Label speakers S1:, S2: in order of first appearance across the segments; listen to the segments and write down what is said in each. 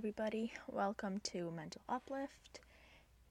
S1: everybody. Welcome to Mental Uplift,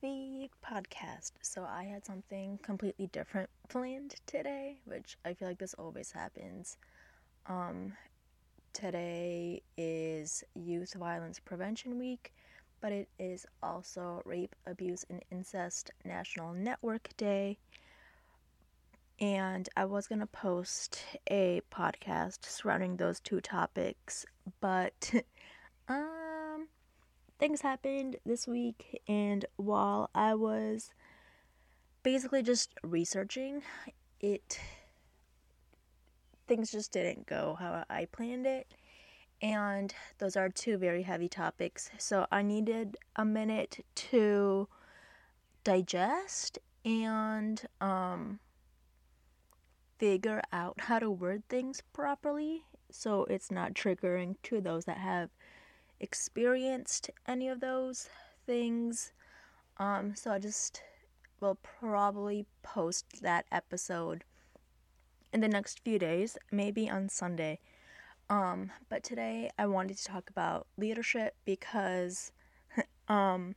S1: the podcast. So, I had something completely different planned today, which I feel like this always happens. Um, today is Youth Violence Prevention Week, but it is also Rape, Abuse, and Incest National Network Day. And I was going to post a podcast surrounding those two topics, but um things happened this week and while I was basically just researching it things just didn't go how I planned it. And those are two very heavy topics. So I needed a minute to digest and um figure out how to word things properly so it's not triggering to those that have experienced any of those things. Um, so I just will probably post that episode in the next few days, maybe on Sunday. Um, but today I wanted to talk about leadership because um,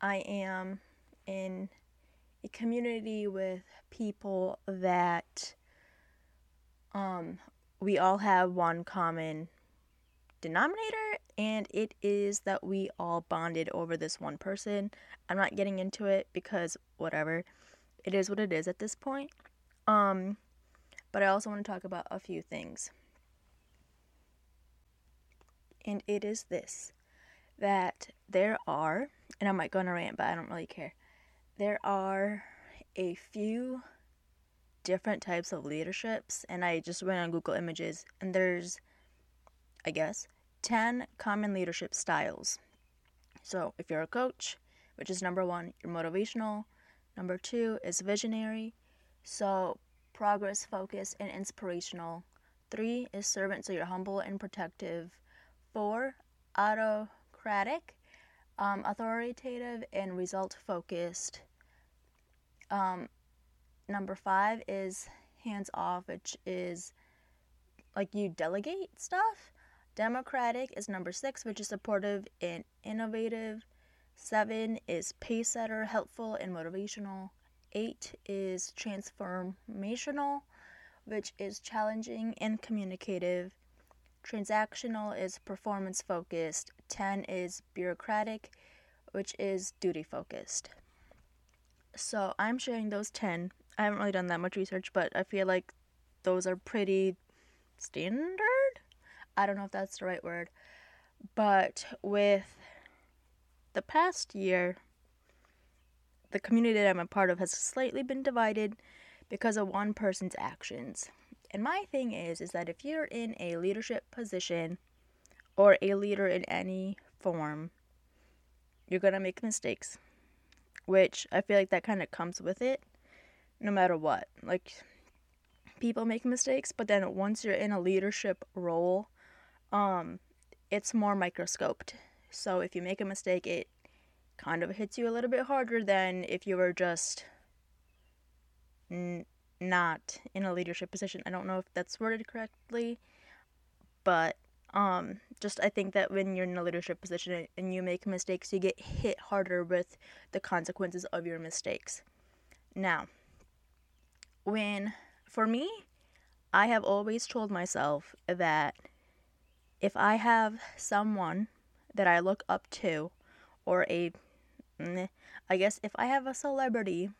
S1: I am in a community with people that um, we all have one common denominator, and it is that we all bonded over this one person. I'm not getting into it because whatever. It is what it is at this point. Um, but I also want to talk about a few things. And it is this that there are, and I might go on a rant, but I don't really care. There are a few different types of leaderships, and I just went on Google Images, and there's I guess, 10 common leadership styles. So, if you're a coach, which is number one, you're motivational. Number two is visionary. So, progress focused and inspirational. Three is servant, so you're humble and protective. Four, autocratic, um, authoritative and result focused. Um, number five is hands off, which is like you delegate stuff. Democratic is number six, which is supportive and innovative. Seven is pace setter, helpful and motivational. Eight is transformational, which is challenging and communicative. Transactional is performance focused. 10 is bureaucratic, which is duty focused. So I'm sharing those 10. I haven't really done that much research, but I feel like those are pretty standard I don't know if that's the right word, but with the past year, the community that I'm a part of has slightly been divided because of one person's actions. And my thing is is that if you're in a leadership position or a leader in any form, you're going to make mistakes, which I feel like that kind of comes with it no matter what. Like people make mistakes, but then once you're in a leadership role, um, it's more microscoped. So if you make a mistake, it kind of hits you a little bit harder than if you were just n- not in a leadership position. I don't know if that's worded correctly, but um, just I think that when you're in a leadership position and you make mistakes, you get hit harder with the consequences of your mistakes. Now, when for me, I have always told myself that if I have someone that I look up to, or a, I guess if I have a celebrity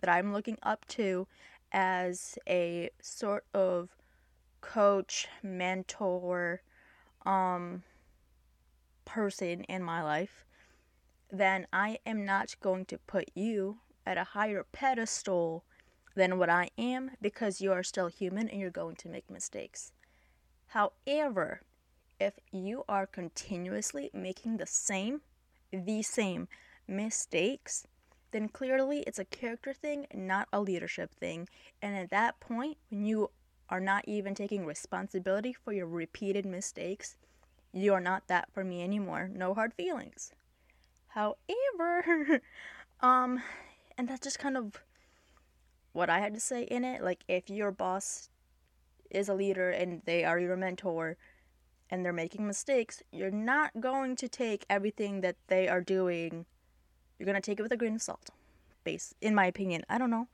S1: that I'm looking up to as a sort of coach, mentor, um, person in my life, then I am not going to put you at a higher pedestal than what I am because you are still human and you're going to make mistakes. However, if you are continuously making the same, the same mistakes, then clearly it's a character thing, not a leadership thing. And at that point, when you are not even taking responsibility for your repeated mistakes, you are not that for me anymore. No hard feelings. However, um, and that's just kind of what I had to say in it. Like, if your boss is a leader and they are your mentor, and they're making mistakes, you're not going to take everything that they are doing. You're going to take it with a grain of salt. Base in my opinion. I don't know.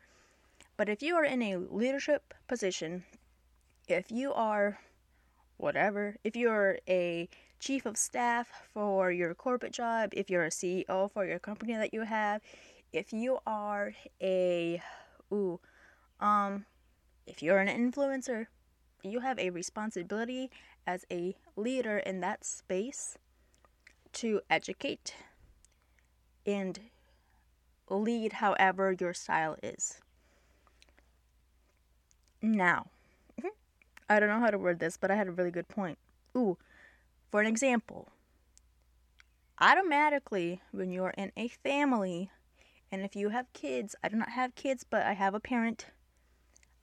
S1: But if you are in a leadership position, if you are whatever, if you're a chief of staff for your corporate job, if you're a CEO for your company that you have, if you are a ooh, um if you're an influencer, you have a responsibility as a leader in that space to educate and lead however your style is. Now, I don't know how to word this, but I had a really good point. Ooh, for an example, automatically when you're in a family, and if you have kids, I do not have kids, but I have a parent,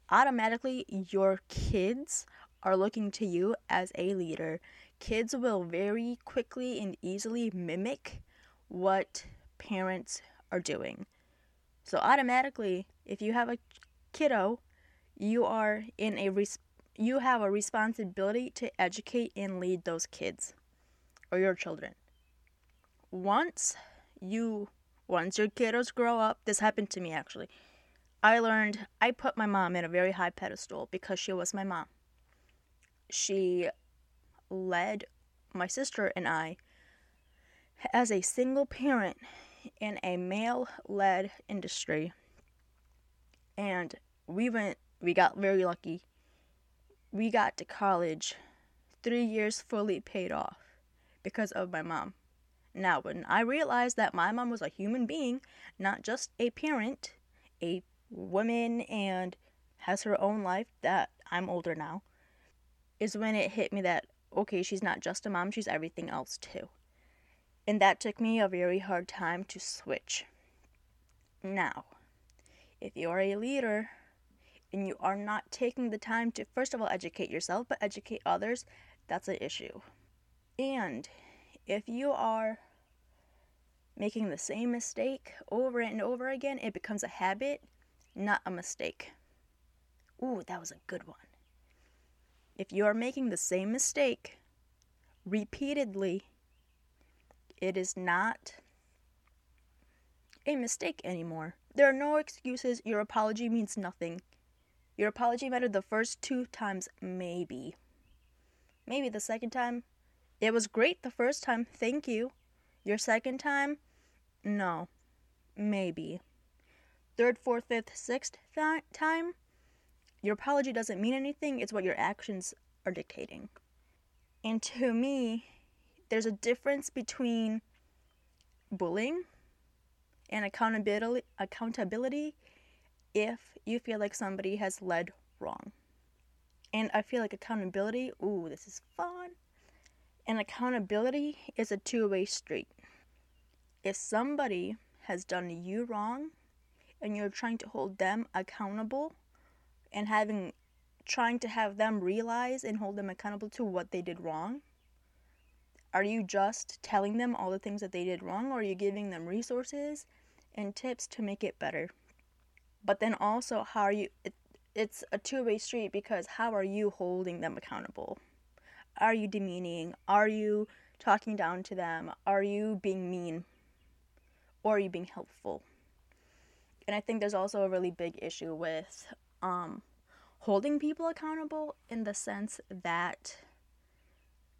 S1: automatically your kids are looking to you as a leader. Kids will very quickly and easily mimic what parents are doing. So automatically, if you have a kiddo, you are in a res- you have a responsibility to educate and lead those kids or your children. Once you once your kiddos grow up, this happened to me actually. I learned I put my mom in a very high pedestal because she was my mom. She led my sister and I as a single parent in a male led industry. And we went, we got very lucky. We got to college, three years fully paid off because of my mom. Now, when I realized that my mom was a human being, not just a parent, a woman, and has her own life, that I'm older now, is when it hit me that, okay, she's not just a mom, she's everything else too. And that took me a very hard time to switch. Now, if you are a leader and you are not taking the time to, first of all, educate yourself, but educate others, that's an issue. And if you are making the same mistake over and over again, it becomes a habit, not a mistake. Ooh, that was a good one. If you are making the same mistake repeatedly, it is not a mistake anymore. There are no excuses. Your apology means nothing. Your apology mattered the first two times, maybe. Maybe the second time, it was great the first time, thank you. Your second time, no. Maybe. Third, fourth, fifth, sixth th- time, your apology doesn't mean anything, it's what your actions are dictating. And to me, there's a difference between bullying and accountability accountability if you feel like somebody has led wrong. And I feel like accountability, ooh, this is fun. And accountability is a two way street. If somebody has done you wrong and you're trying to hold them accountable and having trying to have them realize and hold them accountable to what they did wrong, are you just telling them all the things that they did wrong or are you giving them resources and tips to make it better? But then also how are you it, it's a two-way street because how are you holding them accountable? Are you demeaning? Are you talking down to them? Are you being mean? Or are you being helpful? And I think there's also a really big issue with um, holding people accountable in the sense that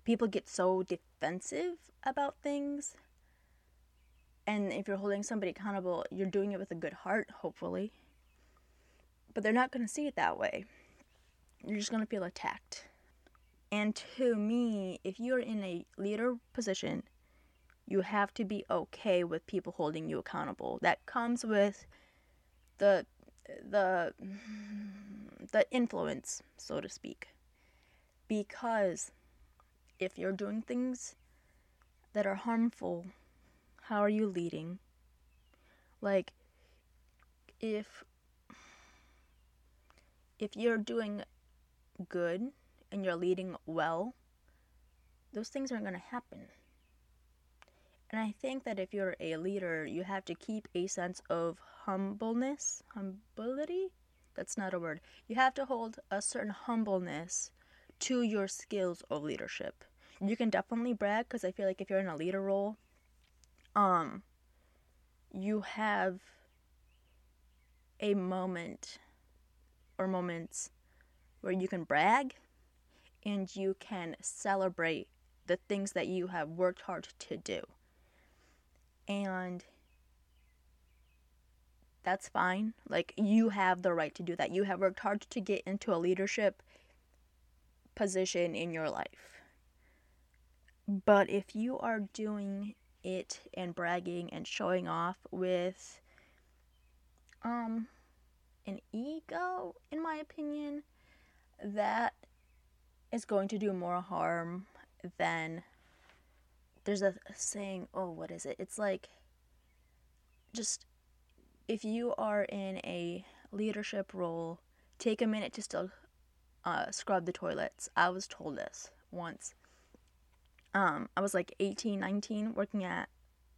S1: people get so defensive about things. And if you're holding somebody accountable, you're doing it with a good heart, hopefully. But they're not going to see it that way. You're just going to feel attacked. And to me, if you're in a leader position, you have to be okay with people holding you accountable. That comes with the the the influence, so to speak. Because if you're doing things that are harmful, how are you leading? Like if if you're doing good and you're leading well, those things aren't going to happen. And I think that if you're a leader, you have to keep a sense of humbleness, humility. That's not a word. You have to hold a certain humbleness to your skills of leadership. you can definitely brag because I feel like if you're in a leader role, um, you have a moment or moments where you can brag and you can celebrate the things that you have worked hard to do. And that's fine. Like, you have the right to do that. You have worked hard to get into a leadership position in your life. But if you are doing it and bragging and showing off with um an ego in my opinion that is going to do more harm than there's a saying oh what is it? It's like just if you are in a leadership role take a minute to still uh, scrub the toilets. I was told this once. Um, I was like 18, 19, working at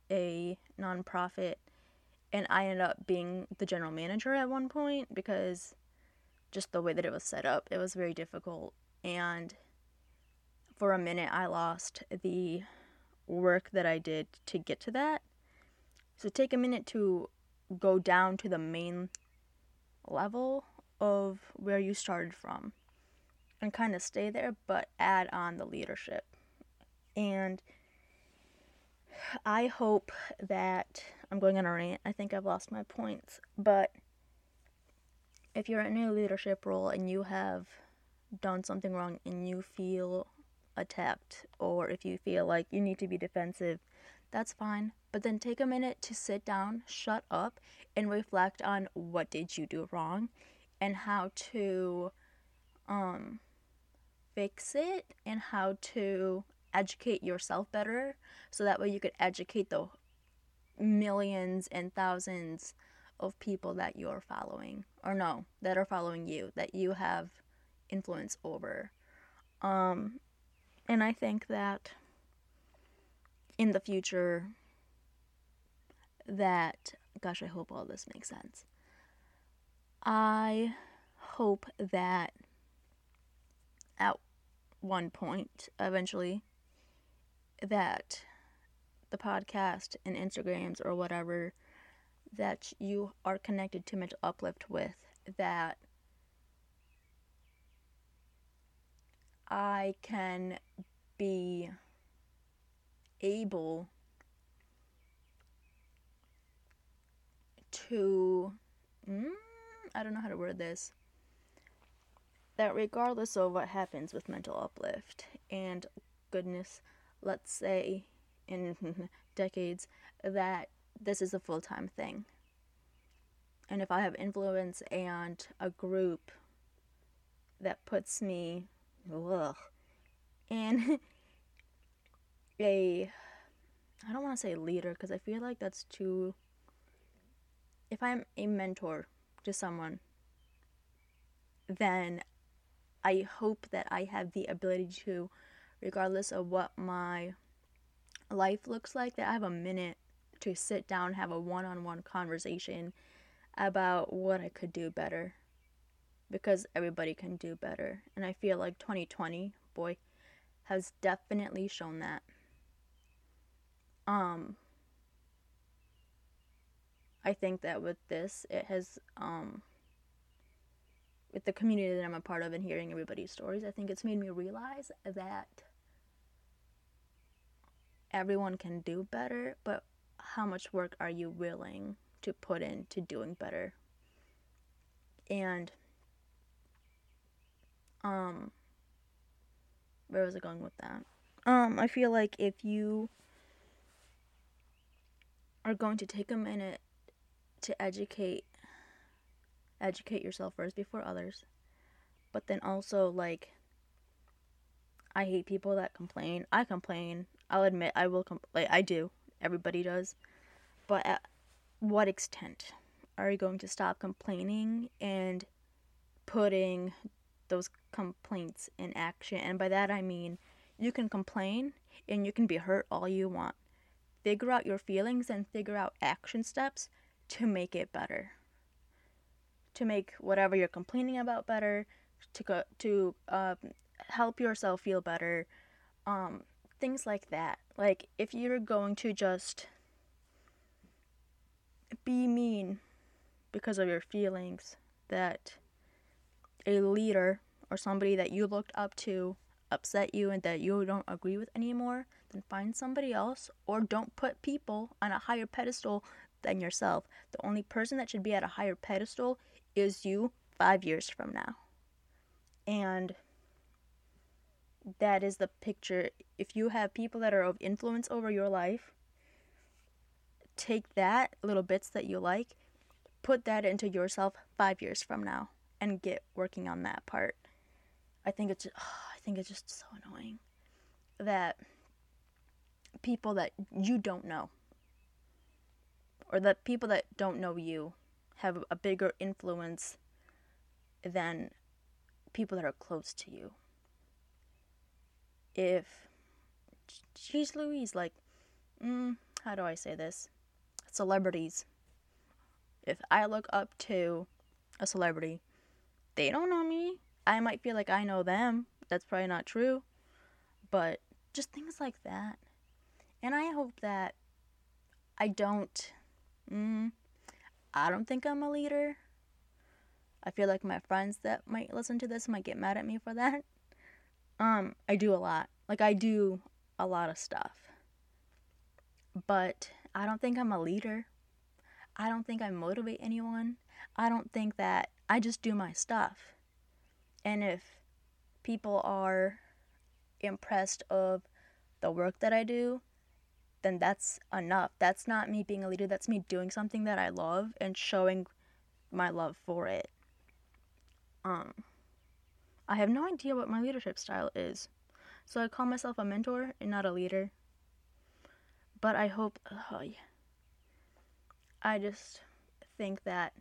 S1: a nonprofit, and I ended up being the general manager at one point because just the way that it was set up, it was very difficult. And for a minute, I lost the work that I did to get to that. So take a minute to go down to the main level of where you started from and kind of stay there, but add on the leadership. And I hope that I'm going on a rant. I think I've lost my points. But if you're in a leadership role and you have done something wrong and you feel attacked, or if you feel like you need to be defensive, that's fine. But then take a minute to sit down, shut up, and reflect on what did you do wrong and how to um, fix it and how to educate yourself better so that way you could educate the millions and thousands of people that you're following or no that are following you that you have influence over um and i think that in the future that gosh i hope all this makes sense. I hope that at one point eventually that the podcast and Instagrams or whatever that you are connected to mental uplift with that I can be able to mm, I don't know how to word this that regardless of what happens with mental uplift and goodness let's say in decades that this is a full time thing. And if I have influence and a group that puts me ugh, in a I don't want to say leader because I feel like that's too if I'm a mentor to someone then I hope that I have the ability to regardless of what my life looks like, that I have a minute to sit down, have a one on one conversation about what I could do better. Because everybody can do better. And I feel like 2020, boy, has definitely shown that. Um, I think that with this, it has, um, with the community that I'm a part of and hearing everybody's stories, I think it's made me realize that everyone can do better, but how much work are you willing to put into doing better? And um where was I going with that? Um I feel like if you are going to take a minute to educate educate yourself first before others, but then also like I hate people that complain. I complain. I'll admit I will compl- like I do. Everybody does. But at what extent are you going to stop complaining and putting those complaints in action? And by that I mean you can complain and you can be hurt all you want. Figure out your feelings and figure out action steps to make it better. To make whatever you're complaining about better, to go to um, help yourself feel better, um, things like that. Like if you're going to just be mean because of your feelings that a leader or somebody that you looked up to upset you and that you don't agree with anymore, then find somebody else or don't put people on a higher pedestal than yourself. The only person that should be at a higher pedestal is you five years from now. And that is the picture. If you have people that are of influence over your life, take that little bits that you like, put that into yourself five years from now, and get working on that part. I think it's, oh, I think it's just so annoying that people that you don't know or that people that don't know you have a bigger influence than people that are close to you. If, geez Louise, like, mm, how do I say this? Celebrities. If I look up to a celebrity, they don't know me. I might feel like I know them. That's probably not true. But just things like that. And I hope that I don't. Mm, I don't think I'm a leader. I feel like my friends that might listen to this might get mad at me for that. Um, I do a lot. Like I do a lot of stuff. But I don't think I'm a leader. I don't think I motivate anyone. I don't think that I just do my stuff. And if people are impressed of the work that I do, then that's enough. That's not me being a leader, that's me doing something that I love and showing my love for it. Um I have no idea what my leadership style is. So I call myself a mentor and not a leader. But I hope oh yeah. I just think that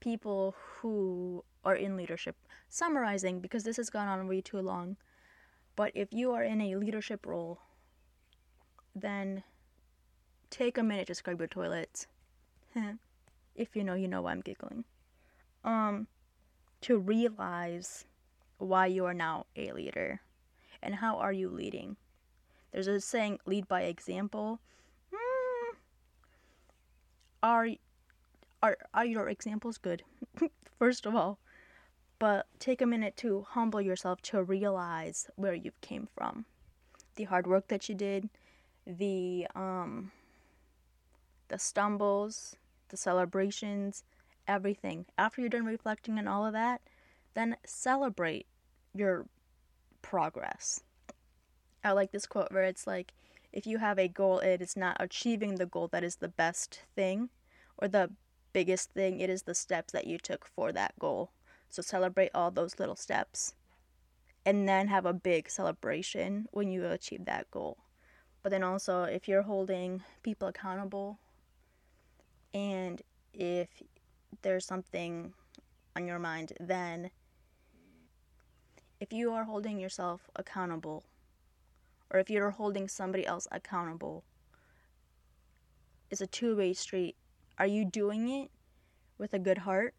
S1: people who are in leadership, summarizing because this has gone on way too long, but if you are in a leadership role then take a minute to scrub your toilets. if you know, you know why I'm giggling. Um, to realize why you are now a leader and how are you leading. There's a saying, lead by example. Mm, are, are, are your examples good? First of all. But take a minute to humble yourself to realize where you came from. The hard work that you did, the um the stumbles, the celebrations, everything. After you're done reflecting on all of that, then celebrate your progress. I like this quote where it's like, if you have a goal, it is not achieving the goal that is the best thing or the biggest thing, it is the steps that you took for that goal. So celebrate all those little steps and then have a big celebration when you achieve that goal. But then also, if you're holding people accountable and if there's something on your mind, then if you are holding yourself accountable or if you're holding somebody else accountable, it's a two way street. Are you doing it with a good heart?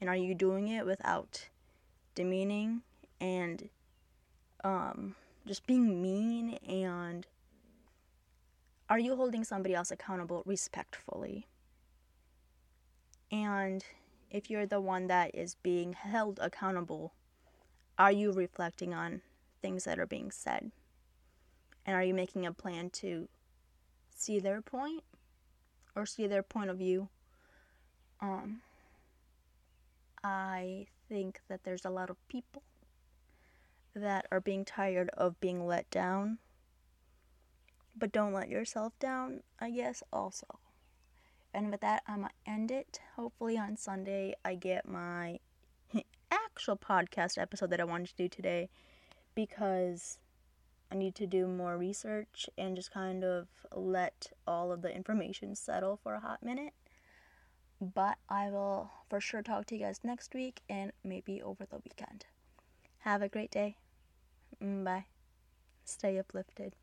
S1: And are you doing it without demeaning and um, just being mean and are you holding somebody else accountable respectfully? And if you're the one that is being held accountable, are you reflecting on things that are being said? And are you making a plan to see their point or see their point of view? Um, I think that there's a lot of people that are being tired of being let down but don't let yourself down, I guess, also. And with that, I'm going to end it. Hopefully, on Sunday, I get my actual podcast episode that I wanted to do today because I need to do more research and just kind of let all of the information settle for a hot minute. But I will for sure talk to you guys next week and maybe over the weekend. Have a great day. Mm, bye. Stay uplifted.